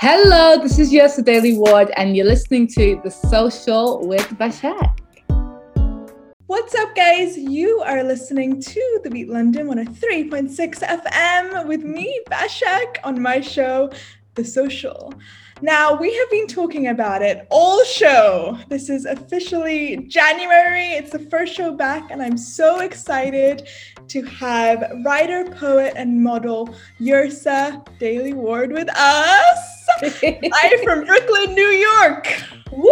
Hello, this is Yrsa Daley-Ward, and you're listening to The Social with Bashak. What's up, guys? You are listening to The Beat London 103.6 FM with me, Bashak, on my show, The Social. Now, we have been talking about it all show. This is officially January. It's the first show back, and I'm so excited to have writer, poet, and model Yursa Daily Ward with us. I'm from Brooklyn, New York. Woo!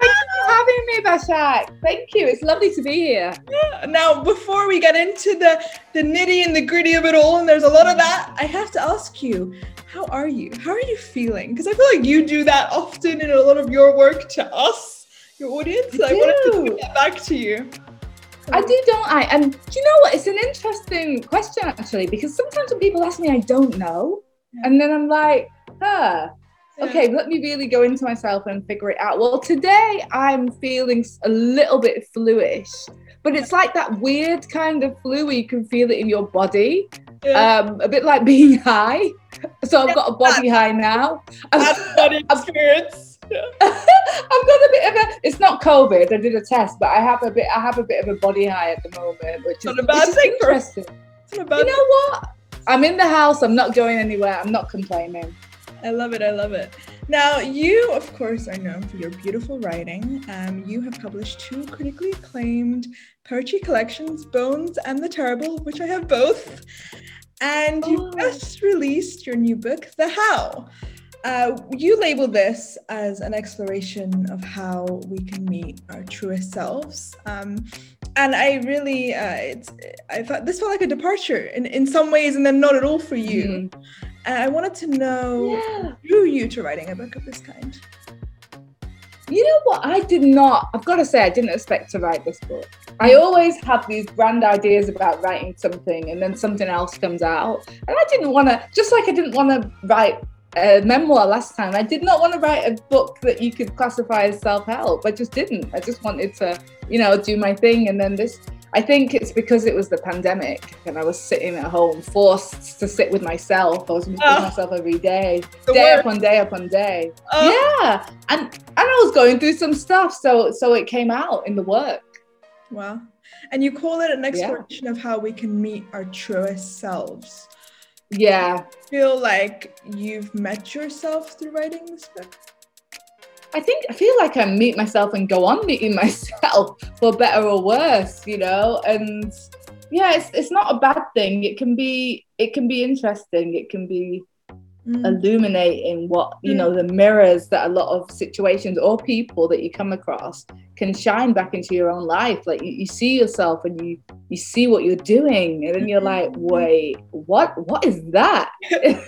Thank you for having me, Bashak. Thank you. It's lovely to be here. Yeah. Now, before we get into the, the nitty and the gritty of it all, and there's a lot of that, I have to ask you, how are you? How are you feeling? Because I feel like you do that often in a lot of your work to us, your audience. I, I wanted to put that back to you. I do, don't I? And do you know what? It's an interesting question actually, because sometimes when people ask me, I don't know. And then I'm like, huh, okay, let me really go into myself and figure it out. Well, today I'm feeling a little bit fluish, but it's like that weird kind of flu where you can feel it in your body. Yeah. Um, a bit like being high. So I've got a body high now. That's body experience. I've got a bit of a. It's not COVID. I did a test, but I have a bit. I have a bit of a body high at the moment, which is, not a bad which thing. Interesting. you know what? I'm in the house. I'm not going anywhere. I'm not complaining. I love it. I love it. Now, you, of course, are known for your beautiful writing. Um, you have published two critically acclaimed poetry collections, Bones and The Terrible, which I have both. And you oh. just released your new book, The How. Uh, you label this as an exploration of how we can meet our truest selves. Um, and I really, uh, it's, I thought this felt like a departure in, in some ways, and then not at all for you. Mm-hmm. And I wanted to know yeah. drew you to writing a book of this kind. You know what? I did not, I've got to say, I didn't expect to write this book. I always have these grand ideas about writing something and then something else comes out. And I didn't want to, just like I didn't want to write a memoir last time, I did not want to write a book that you could classify as self help. I just didn't. I just wanted to, you know, do my thing. And then this I think it's because it was the pandemic and I was sitting at home forced to sit with myself. I was with oh, myself every day, day upon day upon day. Oh. Yeah. And and I was going through some stuff. So so it came out in the work. Wow. And you call it an exploration yeah. of how we can meet our truest selves. Yeah. feel like you've met yourself through writing this book? I think I feel like I meet myself and go on meeting myself for better or worse, you know. And yeah, it's it's not a bad thing. It can be it can be interesting. It can be mm. illuminating what you know the mirrors that a lot of situations or people that you come across can shine back into your own life. Like you, you see yourself and you you see what you're doing and then you're like mm-hmm. wait what what is that?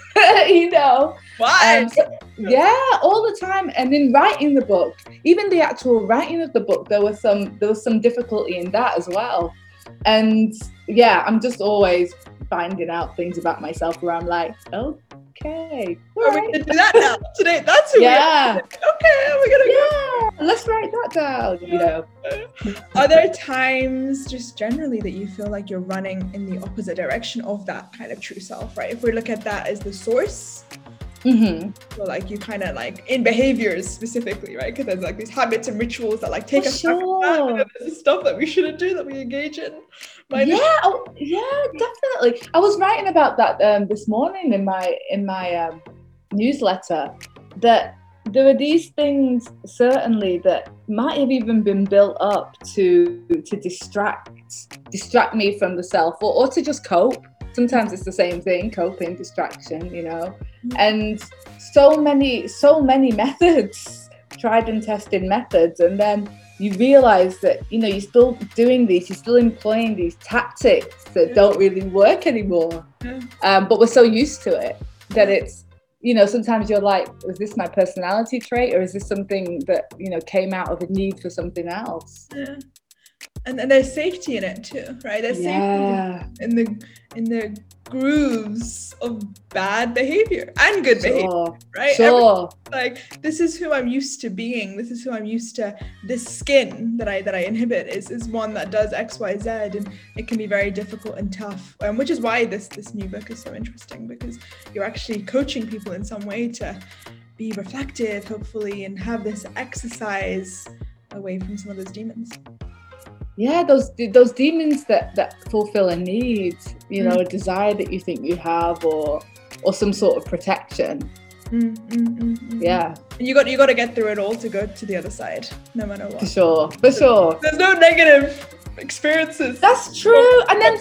You know? Why so, yeah all the time. And in writing the book even the actual writing of the book there was some there was some difficulty in that as well. And yeah i'm just always finding out things about myself where i'm like oh okay. Are we gonna do that now? Today, that's who yeah. we are. Okay, we're gonna yeah. Go. Let's write that down. You know. Are there times, just generally, that you feel like you're running in the opposite direction of that kind of true self, right? If we look at that as the source, Mm-hmm. So like you kind of like in behaviors specifically, right? Because there's like these habits and rituals that like take For us sure. back. There's stuff that we shouldn't do that we engage in. yeah, oh, yeah, definitely. I was writing about that um, this morning in my in my um, newsletter that there are these things certainly that might have even been built up to to distract distract me from the self or, or to just cope sometimes it's the same thing coping distraction you know? Mm-hmm. and so many so many methods tried and tested methods and then you realize that you know you're still doing these you're still employing these tactics that don't really work anymore. Um, but we're so used to it that it's you know sometimes you're like is this my personality trait or is this something that you know came out of a need for something else? Yeah and, and there's safety in it too, right? There's yeah. safety in the in the grooves of bad behavior and good Sure. behavior, right? Sure. like this is who I'm used to being. This is who I'm used to. This skin that I that I inhibit is is one that does X Y Z, and it can be very difficult and tough. Um, which is why this this new book is so interesting because you're actually coaching people in some way to be reflective, hopefully, and have this exercise away from some of those demons. Yeah those those demons that that fulfill a need you know Mm. a desire that you think you have or or some sort of protection Mm, mm, mm, mm. yeah you got you got to get through it all to go to the other side, no matter what. for sure for sure There's no negative experiences. that's true and then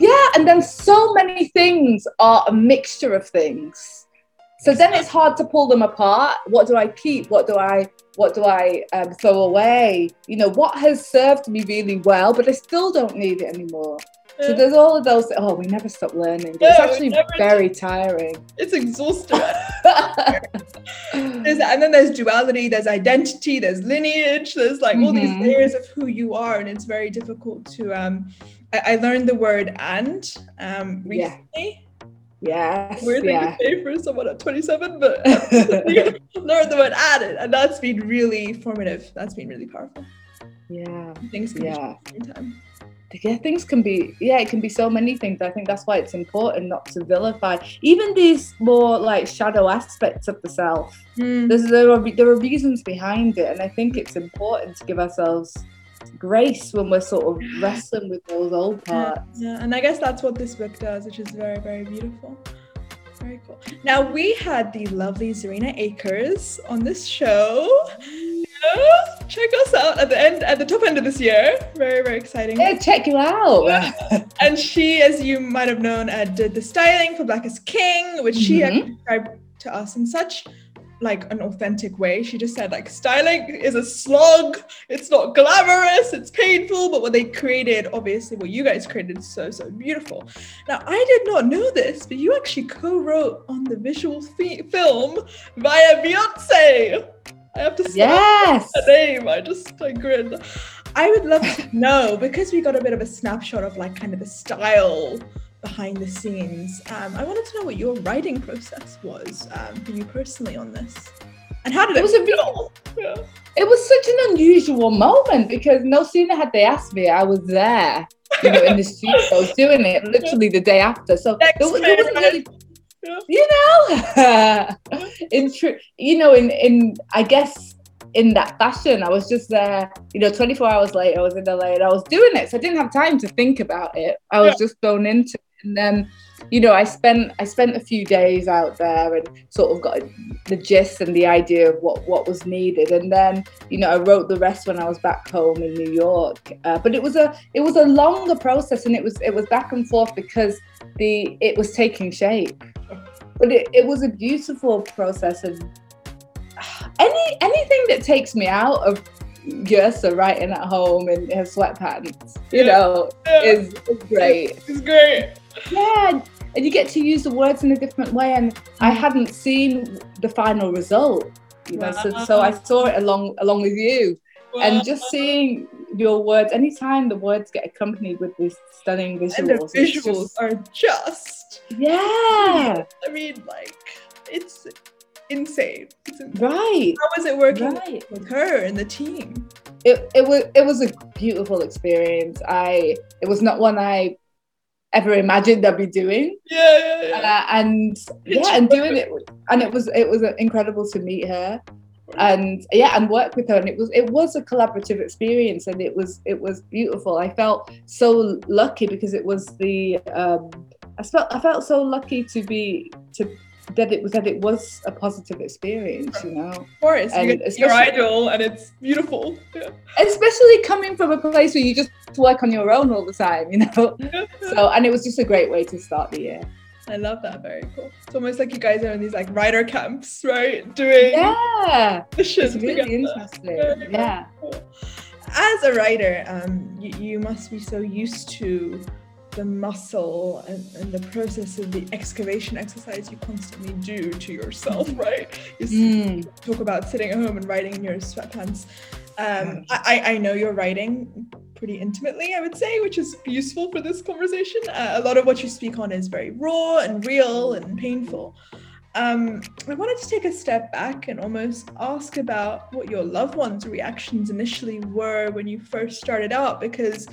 yeah and then so many things are a mixture of things so then it's hard to pull them apart what do i keep what do i what do i um, throw away you know what has served me really well but i still don't need it anymore so there's all of those oh we never stop learning Yeah, it's actually very tiring it's exhausting. There's, and then there's duality, there's identity, there's lineage, there's like all these Mhm. layers of who you are, and it's very difficult to. Um, I, I learned the word "and" um, Yeah. Yes Weird thing yeah to say for someone at 27, but learned the word "added," and that's been really formative. That's been really powerful. yeah Things can Yeah. be changed in time. yeah things can be yeah it can be so many things i think that's why it's important not to vilify even these more like shadow aspects of the self Mm. there's there are there are reasons behind it and i think it's important to give ourselves grace when we're sort of wrestling with those old parts yeah, and I guess that's what this book does, which is very, very beautiful. Very cool. Now we had the lovely Zerina Akers on this show. Yeah, check us out at the end, at the top end of this year. Very, very exciting. yeah check you out And she, as you might have known, uh, did the styling for Black is King, which she Mhm. actually described to us in such like an authentic way. She just said like styling is a slog. It's not glamorous. It's painful. But what they created, obviously, what you guys created, is so so beautiful. Now I did not know this, but you actually co-wrote on the visual fi- film via Beyonce. I have to say yes a name. I just I grin. I would love to know because we got a bit of a snapshot of like kind of the style behind the scenes. Um, I wanted to know what your writing process was um, for you personally on this, and how did it, It was a feel? Yeah. it was such an unusual moment because no sooner had they asked me, I was there, you know, in the studio doing it literally the day after. So Next there, wa- there wasn't really, Yeah. you know, in true, you know, in in I guess in that fashion, I was just there. You know, 24 hours later, I was in LA and I was doing it, so I didn't have time to think about it. I was just thrown into it, and then. You know, I spent I spent a few days out there and sort of got the gist and the idea of what what was needed, and then you know, I wrote the rest when I was back home in New York. Uh, but it was a it was a longer process, and it was it was back and forth because the it was taking shape. But it, it was a beautiful process, and any anything that takes me out of Yrsa writing at home in her sweatpants, you Yeah. know, Yeah. is, is great. It's great. Yeah, and you get to use the words in a different way, and I Mm. hadn't seen the final result. You know, so, so I saw it along along with you and just seeing your words anytime the words get accompanied with these stunning visuals and the visuals just- are just. yeah I mean, like it's insane. It's insane. right How was it working right with her and the team? it, it was it was a beautiful experience i it was not one i ever imagined i'd be doing. Yeah, yeah, yeah. uh, and yeah and doing it and it was it was incredible to meet her. And yeah and work with her and it was it was a collaborative experience and it was it was beautiful. I felt so lucky because it was the um i felt i felt so lucky to be to that it was that it was a positive experience you know Of course, And your idol, and it's beautiful. Yeah. especially coming from a place where you just work on your own all the time you know so and it was just a great way to start the year I love that. Very cool. It's almost like you guys are in these like writer camps, right? Doing yeah missions it's really together. interesting Very yeah cool. As a writer, um, you, you must be so used to the muscle and, and the process of the excavation exercise you constantly do to yourself, right? You Mm. talk about sitting at home and writing in your sweatpants. Um, I, I I know your writing pretty intimately, I would say, which is useful for this conversation. Uh, a lot of what you speak on is very raw and real and painful. Um, I wanted to take a step back and almost ask about what your loved ones' reactions initially were when you first started out, because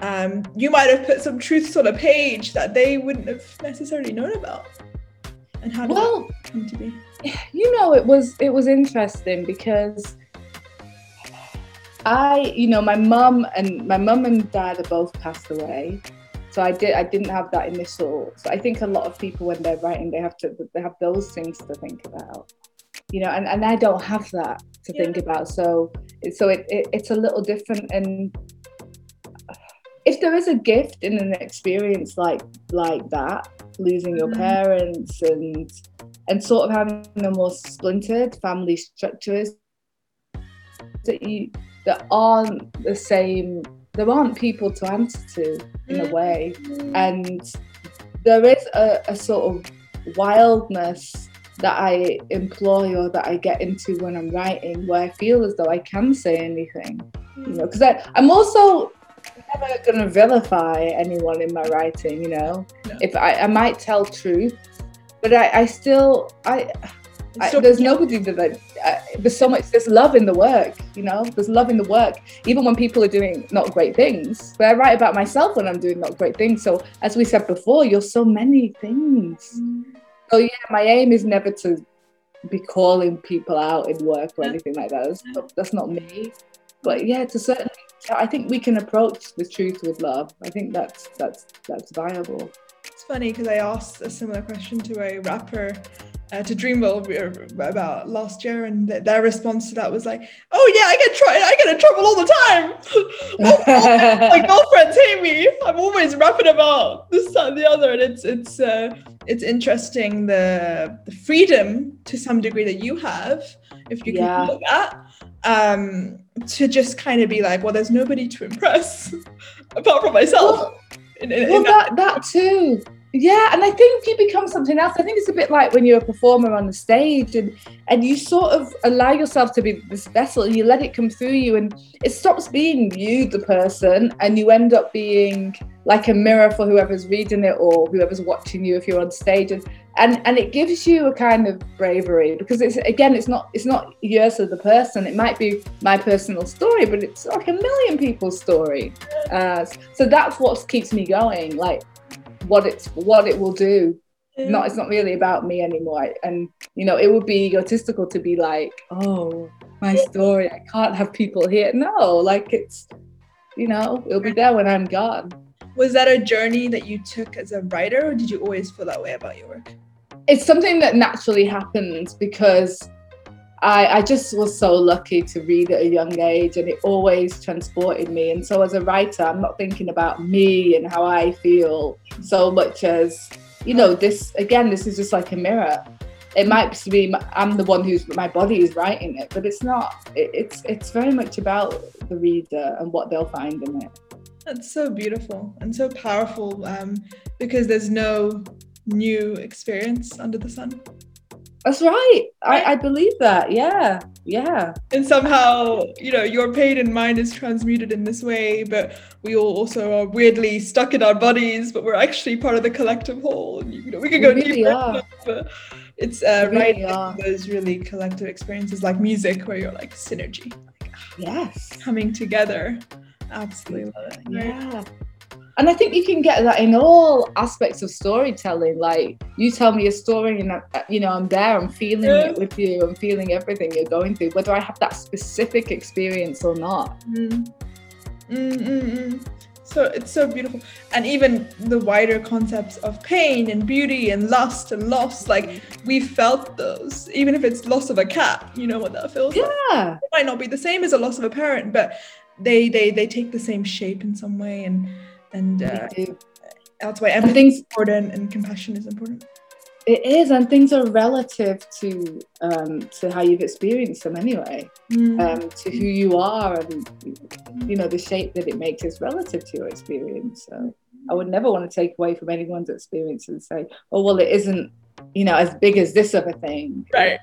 um, you might have put some truths on a page that they wouldn't have necessarily known about. And how did well, that come to be? You know, it was it was interesting because I, you know, my mum and my mum and dad are both passed away. So I did I didn't have that initial so I think a lot of people when they're writing they have to they have those things to think about. You know, and, and I don't have that to yeah. think about. So so it, it it's a little different and if there is a gift in an experience like like that, losing your mm-hmm. parents and and sort of having a more splintered family structures that you that aren't the same there aren't people to answer to in a way mm-hmm. and there is a, a sort of wildness that I employ or that I get into when I'm writing where I feel as though I can say anything you know because I'm also never to vilify anyone in my writing you know? No. if I, I might tell truth but I, I still I I, there's nobody that I, there's so much there's love in the work you know? There's love in the work even when people are doing not great things. But i write about myself when i'm doing not great things. So as we said before you're so many things. Mm. so yeah my aim is never to be calling people out in work or anything like that. That's, that's not me. But yeah to certainly i think we can approach the truth with love i think that's that's that's viable it's funny because I asked a similar question to a rapper uh, to Dreamville about last year, and th- their response to that was like, "Oh yeah, I get try- I get in trouble all the time. my girlfriends hate me. I'm always rapping about this, that, and the other." And it's it's uh, it's interesting the the freedom to some degree that you have, if you can yeah. call it that, um, to just kind of be like, "Well, there's nobody to impress apart from myself." Well, in, in, well in that, that that too yeah, and I think you become something else. I think it's a bit like when you're a performer on the stage and and you sort of allow yourself to be this vessel and you let it come through you and it stops being you, the person, and you end up being like a mirror for whoever's reading it or whoever's watching you if you're on stage. And and, and it gives you a kind of bravery because it's again it's not it's not yours as the person. It might be my personal story but it's like a million people's story. Uh, so that's what keeps me going. Like what it's what it will do. Yeah. not it's not really about me anymore. And you know it would be egotistical to be like oh my story i can't have people here. No like it's you know it'll be there when i'm gone. Was that a journey that you took as a writer or did you always feel that way about your work? It's something that naturally happens because I, I just was so lucky to read at a young age and it always transported me. And so as a writer, I'm not thinking about me and how I feel so much as, you know, this again, this is just like a mirror. It might be I'm the one who's my body is writing it, but it's not. It, it's it's very much about the reader and what they'll find in it. That's so beautiful and so powerful um, because there's no new experience under the sun. That's right. I, I believe that. Yeah. Yeah. And somehow, you know, your pain and mine is transmuted in this way, but we all also are weirdly stuck in our bodies, but we're actually part of the collective whole. And, you know, we can go we really deeper. Are. But it's uh, really right those really collective experiences like music where you're like synergy. Like, yes. Coming together. Absolutely love it. Yeah and I think you can get that in all aspects of storytelling. Like you tell me a story, and uh, you know I'm there, I'm feeling yeah. it with you, I'm feeling everything you're going through, whether I have that specific experience or not. Mm. Mm-mm-mm. So it's so beautiful, and even the wider concepts of pain and beauty and lust and loss. Like we felt those, even if it's loss of a cat. You know what that feels like. yeah. like. It might not be the same as a loss of a parent, but they they they take the same shape in some way and and uh, that's why everything's things, important and compassion is important. It is and things are relative to um, to how you've experienced them anyway mm. um, to who you are and you know the shape that it makes is relative to your experience. So i would never want to take away from anyone's experience and say oh well it isn't you know as big as this other thing. Right.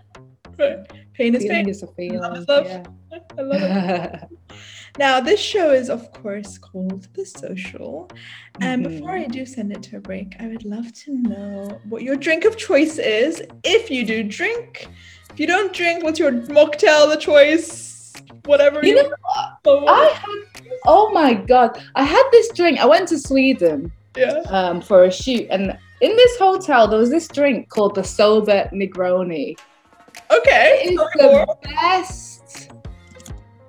Right. Pain is pain. is a feeling love, love. Yeah. I love it. Now, this show is, of course, called The Social. And Mhm. before I do send it to a break, I would love to know what your drink of choice is. If you do drink, if you don't drink, what's your mocktail, of choice, whatever You know want. I had, oh my god, I had this drink. I went to Sweden yeah. um, for a shoot, and in this hotel there was this drink called the Sober Negroni. Okay. It is tell me more. the best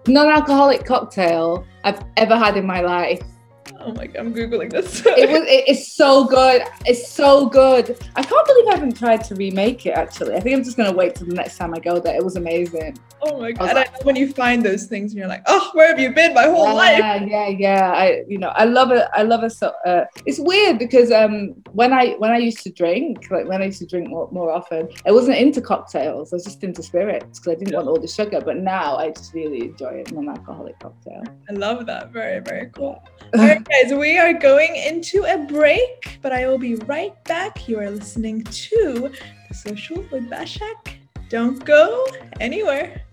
non-alcoholic cocktail I've ever had in my life. Oh my god, I'm googling this. It was. It, it's so good. It's so good. I can't believe I haven't tried to remake it. Actually, I think I'm just gonna wait till the next time I go there. It was amazing. oh my god! And I love when you find those things and you're like, oh, where have you been my whole life? Yeah, yeah, yeah. I, you know, I love it. I love it. So uh, it's weird because um, when I when I used to drink, like when I used to drink more, more often, I wasn't into cocktails. I was just into spirits because I didn't want all the sugar. But now I just really enjoy a non-alcoholic cocktail. I love that. Very, very cool. Right, guys, we are going into a break, but I will be right back. You are listening to The Social with Bashak. Don't go anywhere.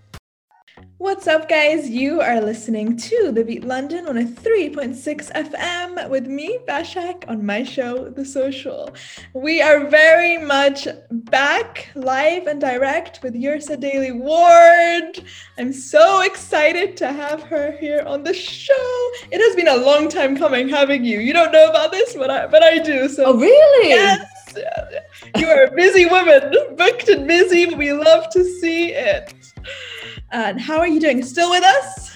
What's up, guys? You are listening to The Beat London on a 3.6 FM with me, Bashak, on my show, The Social. We are very much back live and direct with Yrsa Daley-Ward. I'm so excited to have her here on the show. It has been a long time coming having you. You don't know about this, but I but I do. So Oh, really? yes, you are a busy woman, booked and busy, but we love to see it. And how are you doing? Still with us?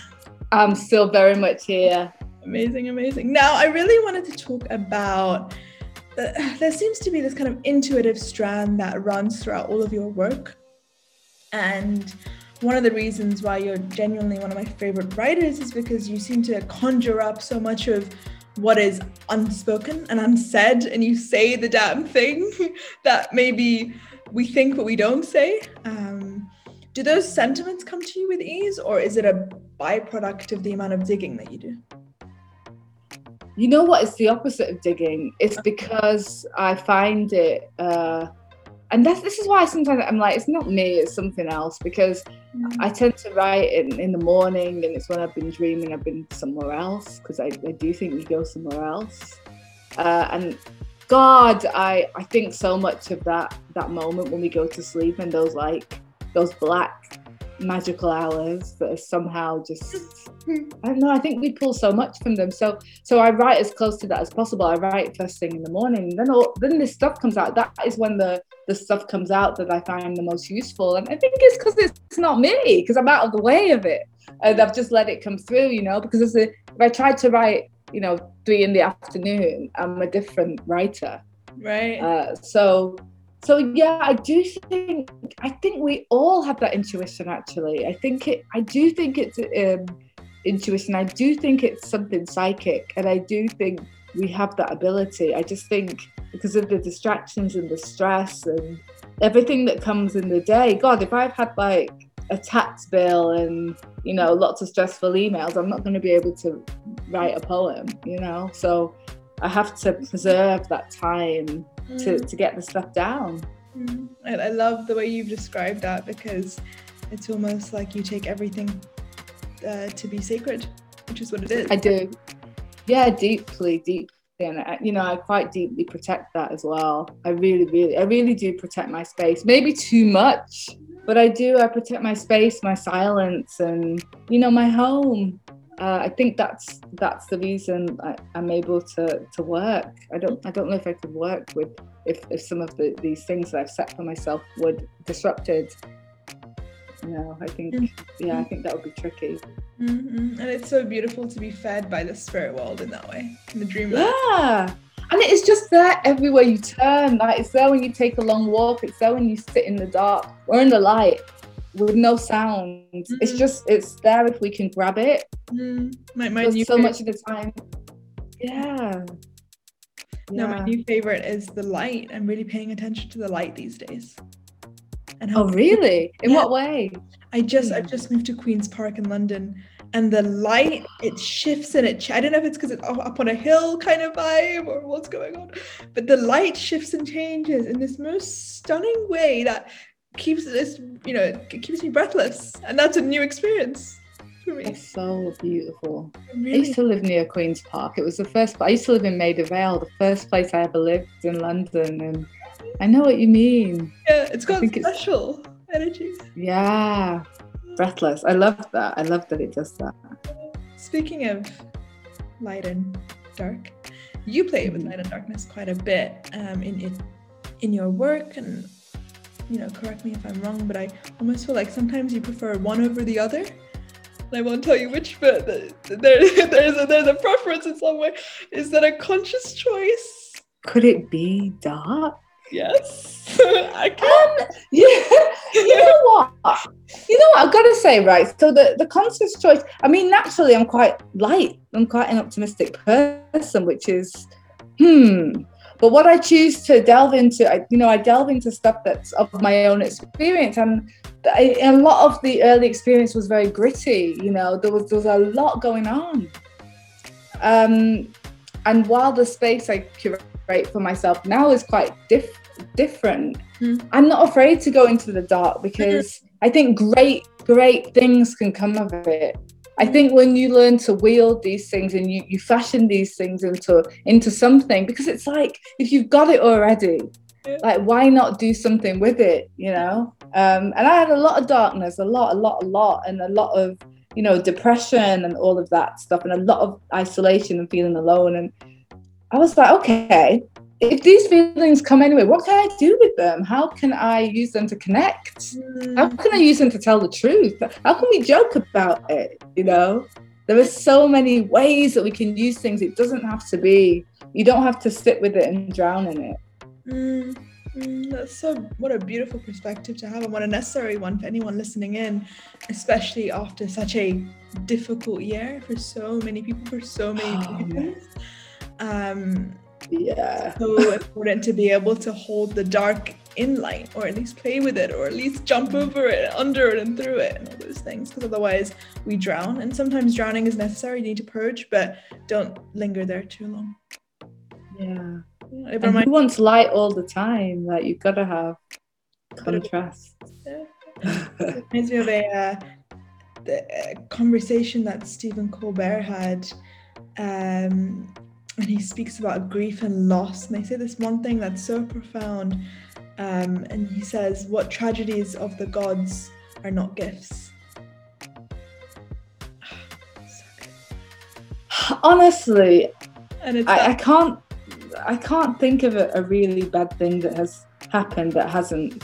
I'm still very much here. Amazing, amazing. Now, I really wanted to talk about. Uh, there seems to be this kind of intuitive strand that runs throughout all of your work. And one of the reasons why you're genuinely one of my favorite writers is because you seem to conjure up so much of what is unspoken and unsaid, and you say the damn thing that maybe we think but we don't say. Um, do those sentiments come to you with ease, or is it a byproduct of the amount of digging that you do? You know what? It's the opposite of digging. It's because I find it, uh, and that's, this is why sometimes I'm like, it's not me, it's something else. Because I tend to write in, in the morning, and it's when I've been dreaming, I've been somewhere else. Because I, I do think we go somewhere else. Uh, and God, I I think so much of that that moment when we go to sleep and those like those black magical hours that are somehow just I don't know. I think we pull so much from them. So so I write as close to that as possible. I write first thing in the morning. Then all then this stuff comes out. That is when the the stuff comes out that I find the most useful. And I think it's because it's not me because I'm out of the way of it and I've just let it come through. You know, because if I tried to write, you know, three in the afternoon, I'm a different writer. Right. Uh, so so yeah i do think i think we all have that intuition actually. I think it i do think it's um, intuition. I do think it's something psychic and i do think we have that ability. I just think because of the distractions and the stress and everything that comes in the day god if i've had like a tax bill and you know lots of stressful emails i'm not going to be able to write a poem you know? So i have to preserve that time to, to get the stuff down. Mm. I, I love the way you've described that because it's almost like you take everything uh, to be sacred, which is what it is. I do. Yeah, deeply, deeply. And I, you know, I quite deeply protect that as well. I really, really, I really do protect my space. Maybe too much, but I do. I protect my space, my silence, and you know, my home. Uh, I think that's that's the reason I, I'm able to to work. I don't I don't know if I could work with if, if some of the, these things that I've set for myself were disrupted. You know, I think yeah, I think that would be tricky. Mhm. And it's so beautiful to be fed by the spirit world in that way, in the dreamland. Yeah. And it's just there everywhere you turn. Like it's there when you take a long walk. It's there when you sit in the dark or in the light with no sound. It's Mhm. just it's there if we can grab it. Mm. My, my new so fav- much of the time. Yeah. No, my new favorite is the light. I'm really paying attention to the light these days. And Oh really? In Yeah. what way? I just I've Hmm. just moved to Queens Park in London, and the light it shifts and it. Ch- I don't know if it's because it's up on a hill kind of vibe or what's going on, but the light shifts and changes in this most stunning way that keeps this you know it keeps me breathless, and that's a new experience. for me. It's so beautiful. I used to live near Queen's Park. It was the first. I used to live in Maida Vale, the first place I ever lived in London, and I know what you mean. yeah, it's got think it's- special energy. Yeah, breathless. I love that. I love that it does that. Speaking of light and dark, you play with Mhm. light and darkness quite a bit um, in in in your work, and you know, correct me if I'm wrong, but I almost feel like sometimes you prefer one over the other. I won't tell you which, but there, there's a, there's a preference in some way. Is that a conscious choice? Could it be dark? Yes, I can. Um, yeah, you know what? You know what? I've got to say, right? So the the conscious choice. I mean, naturally, I'm quite light. I'm quite an optimistic person, which is, hmm. But what I choose to delve into, I, you know, I delve into stuff that's of my own experience, and I, a lot of the early experience was very gritty. You know, there was there was a lot going on. Um, and while the space I curate for myself now is quite diff- different, Mm. I'm not afraid to go into the dark because I think great, great things can come of it. I think when you learn to wield these things and you, you fashion these things into into something, because it's like if you've got it already, like why not do something with it, you know? Um, and I had a lot of darkness, a lot, a lot, a lot, and a lot of you know depression and all of that stuff, and a lot of isolation and feeling alone. And I was like, okay, if these feelings come anyway, what can I do with them? How can I use them to connect? How Mm, can I use them to tell the truth? How can we joke about it? You know, there are so many ways that we can use things. It doesn't have to be, you don't have to sit with it and drown in it. Mm, mm, that's so what a beautiful perspective to have and what a necessary one for anyone listening in especially after such a difficult year for so many people for so many Oh, man. reasons um Yeah. so important to be able to hold the dark in light or at least play with it or at least jump over it under it and through it and all those things because otherwise we drown and sometimes drowning is necessary you need to purge but don't linger there too long Yeah. Yeah, it reminds who wants light all the time? Like, you've got to have contrast. reminds me of a, uh, the, uh conversation that Stephen Colbert had, um, and he speaks about grief and loss. And they say this one thing that's so profound, um, and he says, "What tragedies of the gods are not gifts." so. Honestly, And I, I can't I can't think of a, a really bad thing that has happened that hasn't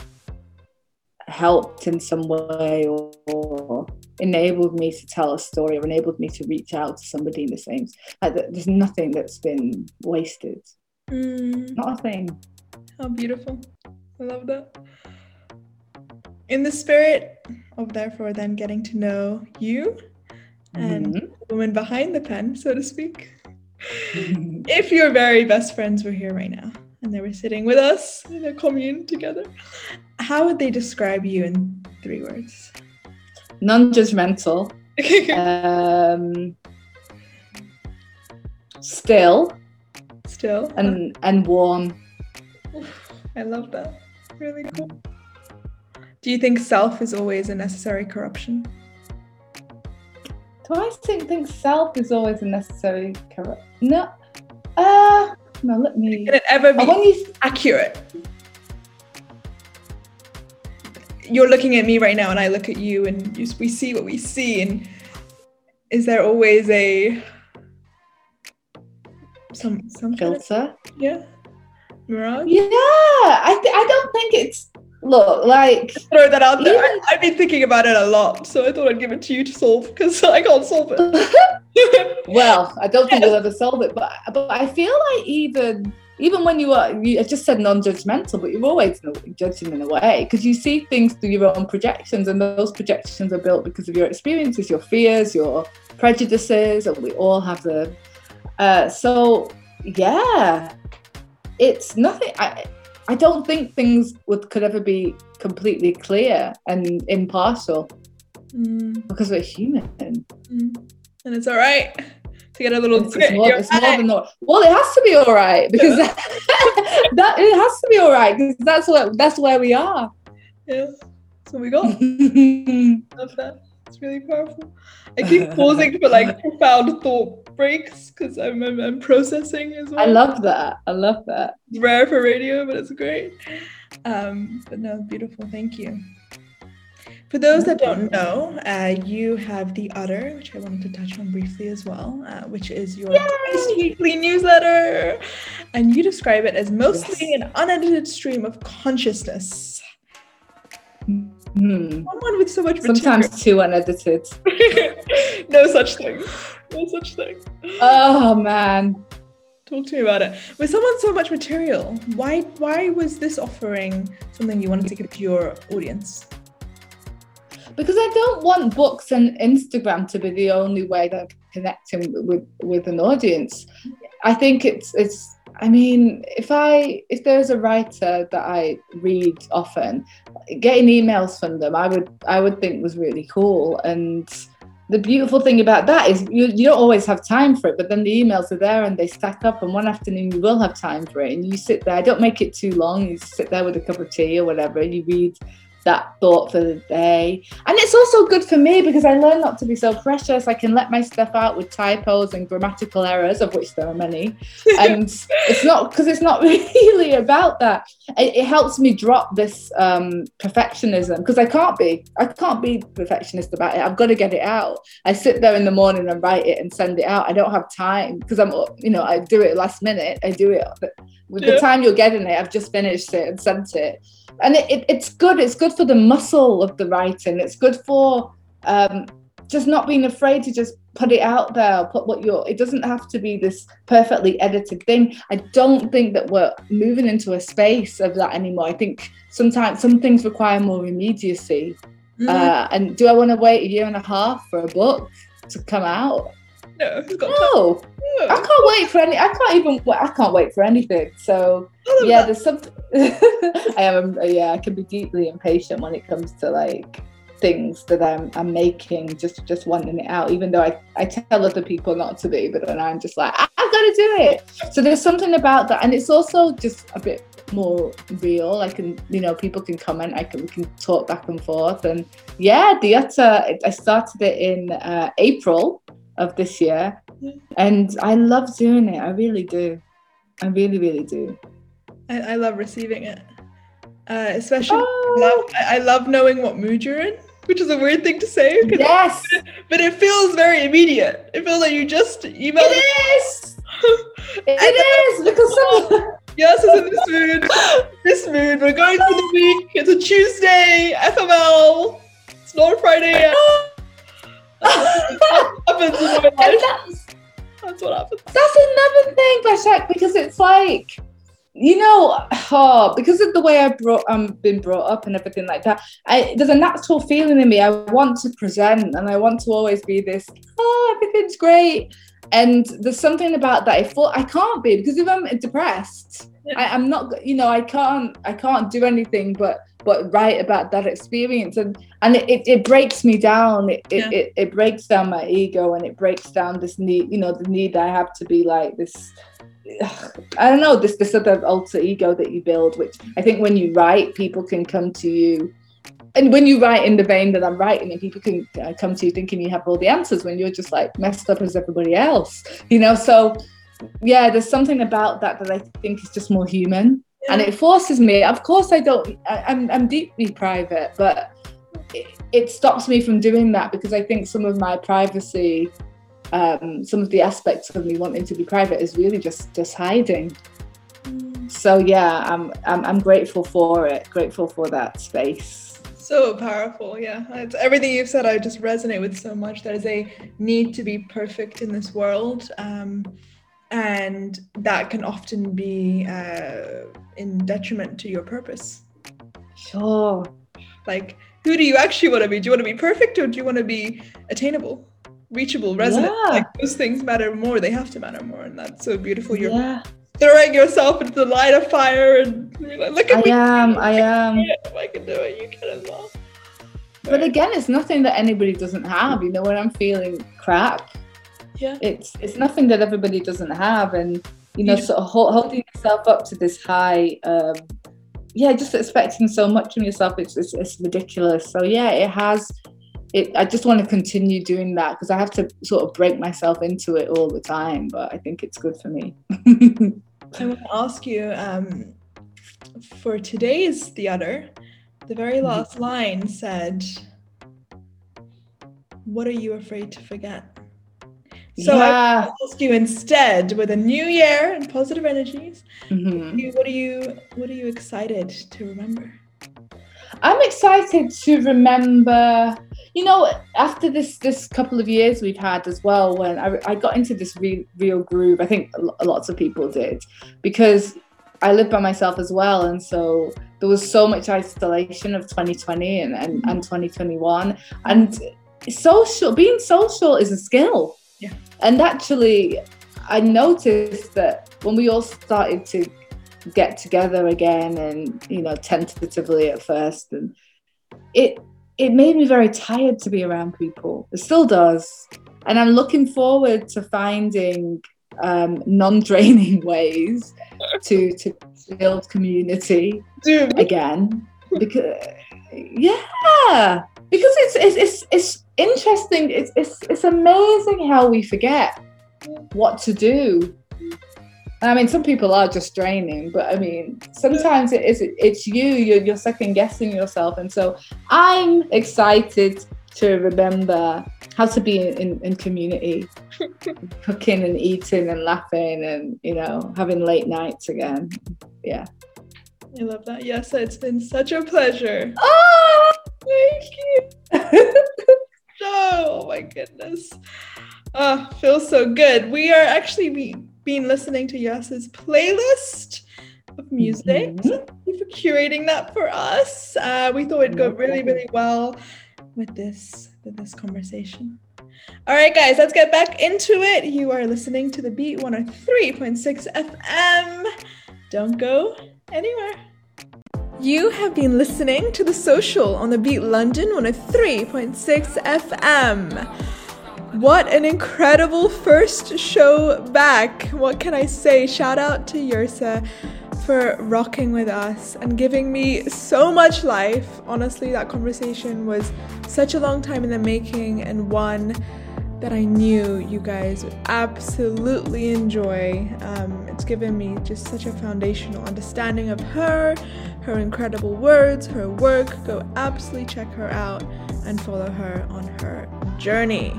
helped in some way or, or enabled me to tell a story or enabled me to reach out to somebody in the same like there's nothing that's been wasted Mm, not a thing how beautiful! I love that. In the spirit of therefore then getting to know you and Mhm. the woman behind the pen, so to speak. if your very best friends were here right now and they were sitting with us in a commune together, how would they describe you in three words? non-judgmental um still Still, and and warm Oof, I love that. Really cool. Do you think self is always a necessary corruption? Do I think, think self is always a necessary correct? No. Uh, no, let me. Can it ever be accurate? You're looking at me right now, and I look at you, and you, we see what we see. And is there always a some some kind of- filter. yeah mirage? Yeah, I, th- I don't think it's. Look, like. Throw that out there. I, I've been thinking about it a lot, so I thought I'd give it to you to solve because I can't solve it. well, I don't think we'll ever solve it, but but I feel like even even when you are, you, I just said non-judgmental, but you're always judging in a way because you see things through your own projections, and those projections are built because of your experiences, your fears, your prejudices, and we all have them. Uh, so yeah, it's nothing. I I don't think things would could ever be completely clear and impartial Mm, because we're human. mm. And it's all right to get a little. It's, more, it's more than all- well, it has to be all right because that it has to be all right because that's where that's where we are. Yeah. So we got love that. It's really powerful. I keep pausing for like profound thought breaks because I'm, I'm, I'm processing as well. I love that. I love that. It's rare for radio, but it's great. Um, but no, beautiful. Thank you. For those that don't know, uh, you have The Udder, which I wanted to touch on briefly as well, uh, which is your weekly newsletter. And you describe it as mostly yes. an unedited stream of consciousness. Hmm. Someone with so much Sometimes too unedited. no such thing. No such thing. Oh, man. Talk to me about it. With someone so much material, why why was this offering something you wanted to give to your audience? Because I don't want books and Instagram to be the only way that I'm connecting with with an audience. I think it's it's I mean, if I if there's a writer that I read often, getting emails from them, I would I would think was really cool. And the beautiful thing about that is you, you don't always have time for it, but then the emails are there and they stack up. And one afternoon you will have time for it, and you sit there. Don't make it too long. You sit there with a cup of tea or whatever, and you read that thought for the day. And it's also good for me because I learn not to be so precious. I can let my stuff out with typos and grammatical errors, of which there are many. and it's not because it's not really about that. It, it helps me drop this um, perfectionism because I can't be. I can't be perfectionist about it. I've got to get it out. I sit there in the morning and write it and send it out. I don't have time because I'm, you know, I do it last minute. I do it with yeah. the time you're getting it. I've just finished it and sent it and it, it, it's good it's good for the muscle of the writing it's good for um, just not being afraid to just put it out there put what you're it doesn't have to be this perfectly edited thing i don't think that we're moving into a space of that anymore i think sometimes some things require more immediacy mm. uh, and do i want to wait a year and a half for a book to come out no, no. I can't wait for any. I can't even. I can't wait for anything. So yeah, there's something. I am. Yeah, I can be deeply impatient when it comes to like things that I'm I'm making, just just wanting it out. Even though I I tell other people not to be, but then I'm just like I've got to do it. So there's something about that, and it's also just a bit more real. I can, you know, people can comment. I can we can talk back and forth, and yeah, the utter. I started it in uh, April of this year. And I love doing it. I really do. I really, really do. I, I love receiving it. Uh, especially, oh. I, love, I love knowing what mood you're in, which is a weird thing to say. Yes. It, but it feels very immediate. It feels like you just emailed. It is. it is because some. Yes, it's in this mood. This mood. We're going through the week. It's a Tuesday. FML. It's not a Friday yet. Happens in my life. That's, that's what happens. That's another thing, Bashak, because it's like, you know, oh, because of the way I brought um been brought up and everything like that, I there's a natural feeling in me. I want to present and I want to always be this, oh, everything's great. And there's something about that. I thought I can't be because if I'm depressed, yeah. I, I'm not, you know, I can't I can't do anything but but write about that experience. And and it, it, it breaks me down. It, yeah. it, it, it breaks down my ego and it breaks down this need you know the need i have to be like this i don't know this this other alter ego that you build which i think when you write people can come to you. And when you write in the vein that i'm writing and people can uh, come to you thinking you have all the answers when you're just like messed up as everybody else you know? So yeah there's something about that that i think is just more human and it forces me of course i don't I, am I'm, I'm deeply private but it, it, stops me from doing that because i think some of my privacy um, some of the aspects of me wanting to be private is really just just hiding. Mm. so yeah I'm, I'm i'm grateful for it grateful for that space. So powerful yeah. It's everything you've said i just resonate with so much. There's a need to be perfect in this world um, and that can often be uh, in detriment to your purpose. Sure. Like, who do you actually want to be? Do you want to be perfect or do you want to be attainable, reachable, resonant? Yeah. Like, those things matter more. They have to matter more. And that's so beautiful. You're yeah. throwing yourself into the light of fire and like, look at me. I me. Am, I am. I can do it, you can as well. But again, it's nothing that anybody doesn't have. You know, when I'm feeling crap, yeah it's it's nothing that everybody doesn't have and you know sort of holding yourself up to this high um yeah just expecting so much from yourself it's, it's, it's ridiculous so yeah it has it, I just want to continue doing that because I have to sort of break myself into it all the time. But I think it's good for me. I want to ask you um, for today's theater, the very mm-hmm. last line said, What are you afraid to forget? So yeah. I ask you instead, with a new year and positive energies, mm-hmm. what are you what are you excited to remember? I'm excited to remember. You know, after this this couple of years we've had as well, when I, I got into this real, real groove, I think lots of people did, because I live by myself as well, and so there was so much isolation of 2020 and, and, and 2021, and social being social is a skill yeah. And actually, I noticed that when we all started to get together again, and you know, tentatively at first, and it it made me very tired to be around people. It still does, and I'm looking forward to finding um, non-draining ways to to build community Dude. again. Because yeah, because it's it's it's, it's interesting. It's, it's it's amazing how we forget what to do. And I mean, some people are just draining, but I mean, sometimes it is it's you. You're, you're second guessing yourself, and so I'm excited to remember how to be in, in community, cooking and eating and laughing and you know having late nights again. Yeah. I love that. Yes, it's been such a pleasure. Oh, thank you. oh my goodness. Oh, feels so good. We are actually be, been listening to Yas's playlist of music. Mm-hmm. So thank you for curating that for us. Uh, we thought it'd go really, really well with this with this conversation. All right, guys, let's get back into it. You are listening to the Beat 103.6 FM. Don't go anywhere. You have been listening to The Social on the Beat London 103.6 FM. What an incredible first show back. What can I say? Shout out to Yrsa for rocking with us and giving me so much life. Honestly, that conversation was such a long time in the making and one that I knew you guys would absolutely enjoy. Um, it's given me just such a foundational understanding of her, her incredible words, her work. Go absolutely check her out and follow her on her journey.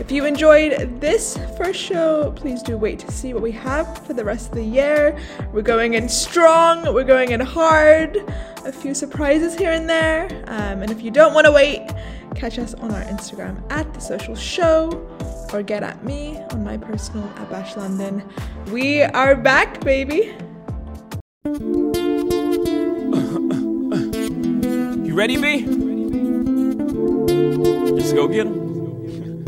If you enjoyed this first show, please do wait to see what we have for the rest of the year. We're going in strong, we're going in hard, a few surprises here and there. Um, and if you don't want to wait, Catch us on our Instagram at The Social Show or get at me on my personal at Bash London. We are back, baby. You ready, B? Let's go get him.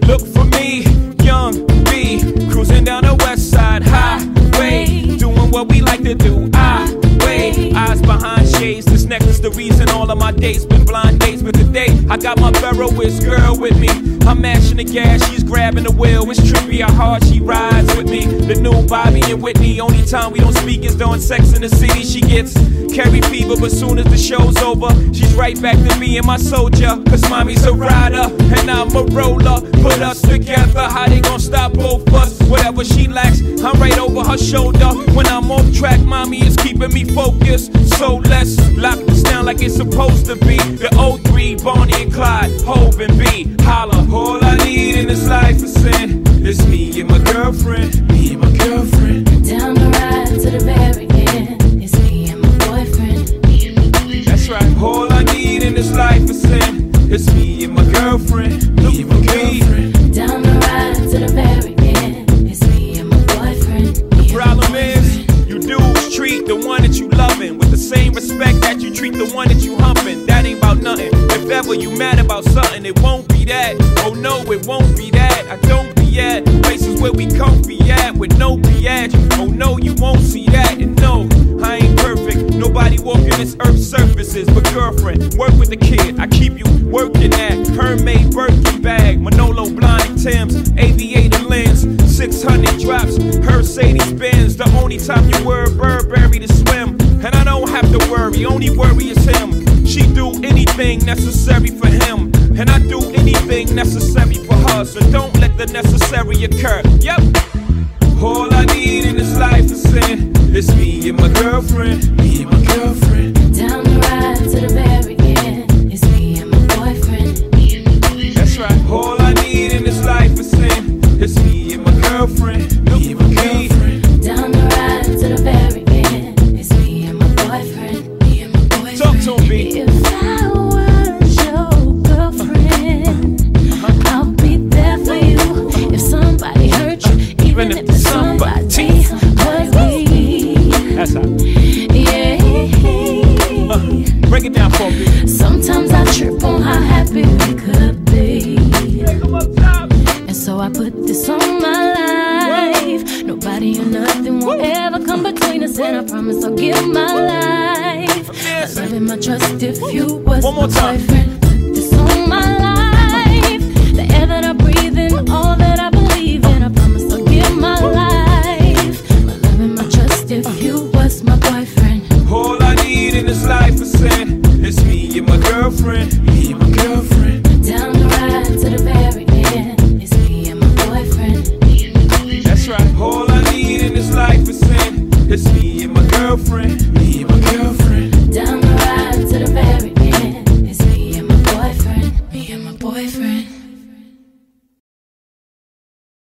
Look for me, young B, cruising down the west side highway, doing what we like to do. Reason all of my dates been blind dates. But today, I got my Ferroist girl with me. I'm mashing the gas, she's grabbing the wheel. It's trippy how hard she rides with me. The new Bobby and Whitney. Only time we don't speak is during sex in the city. She gets Carrie fever, but soon as the show's over, she's right back to me and my soldier. Cause mommy's a rider, and I'm a roller. Put us together, how they gonna stop both us? Whatever she lacks, I'm right over her shoulder. When I'm off track, mommy is keeping me focused. So let's lock this down like it's supposed to be. The 03, Bonnie and Clyde, Hov and B. Holla, all I need in this life is sin. It's me and my girlfriend, me and my girlfriend. Down the ride to the end. It's me and my boyfriend. Me and my boyfriend. That's right, all I need in this life is sin. It's me and my girlfriend, me and my girlfriend. Down the ride to the very You mad about something, it won't be that. Oh no, it won't be that. I don't be at places where we comfy at with no biatch. Oh no, you won't see that. And no, I ain't perfect. Nobody walking this earth's surfaces. But girlfriend, work with the kid. I keep you working at Hermès Birkin bag, Manolo Blahnik Timbs, aviator lens, 600 drops, Mercedes Benz. The only time you wear Burberry to swim, and I don't have to worry. Only worry is him. She do anything necessary for him. And I do anything necessary for her. So don't let the necessary occur. Yep. All I need in this life is sin. It's me and my girlfriend. Me and my girlfriend. Down the ride to the very boyfriend. Talk to him, B. If I was your girlfriend, I'll be there for you. If somebody hurt you, even, if somebody was me. That's how. Yeah. Uh, break it down for me. Sometimes I trip on how happy we could be. Come up top. And so I put this on my life. Nobody or nothing will ever come between us, and I promise I'll give my life. My and if you was One more time. boyfriend. Put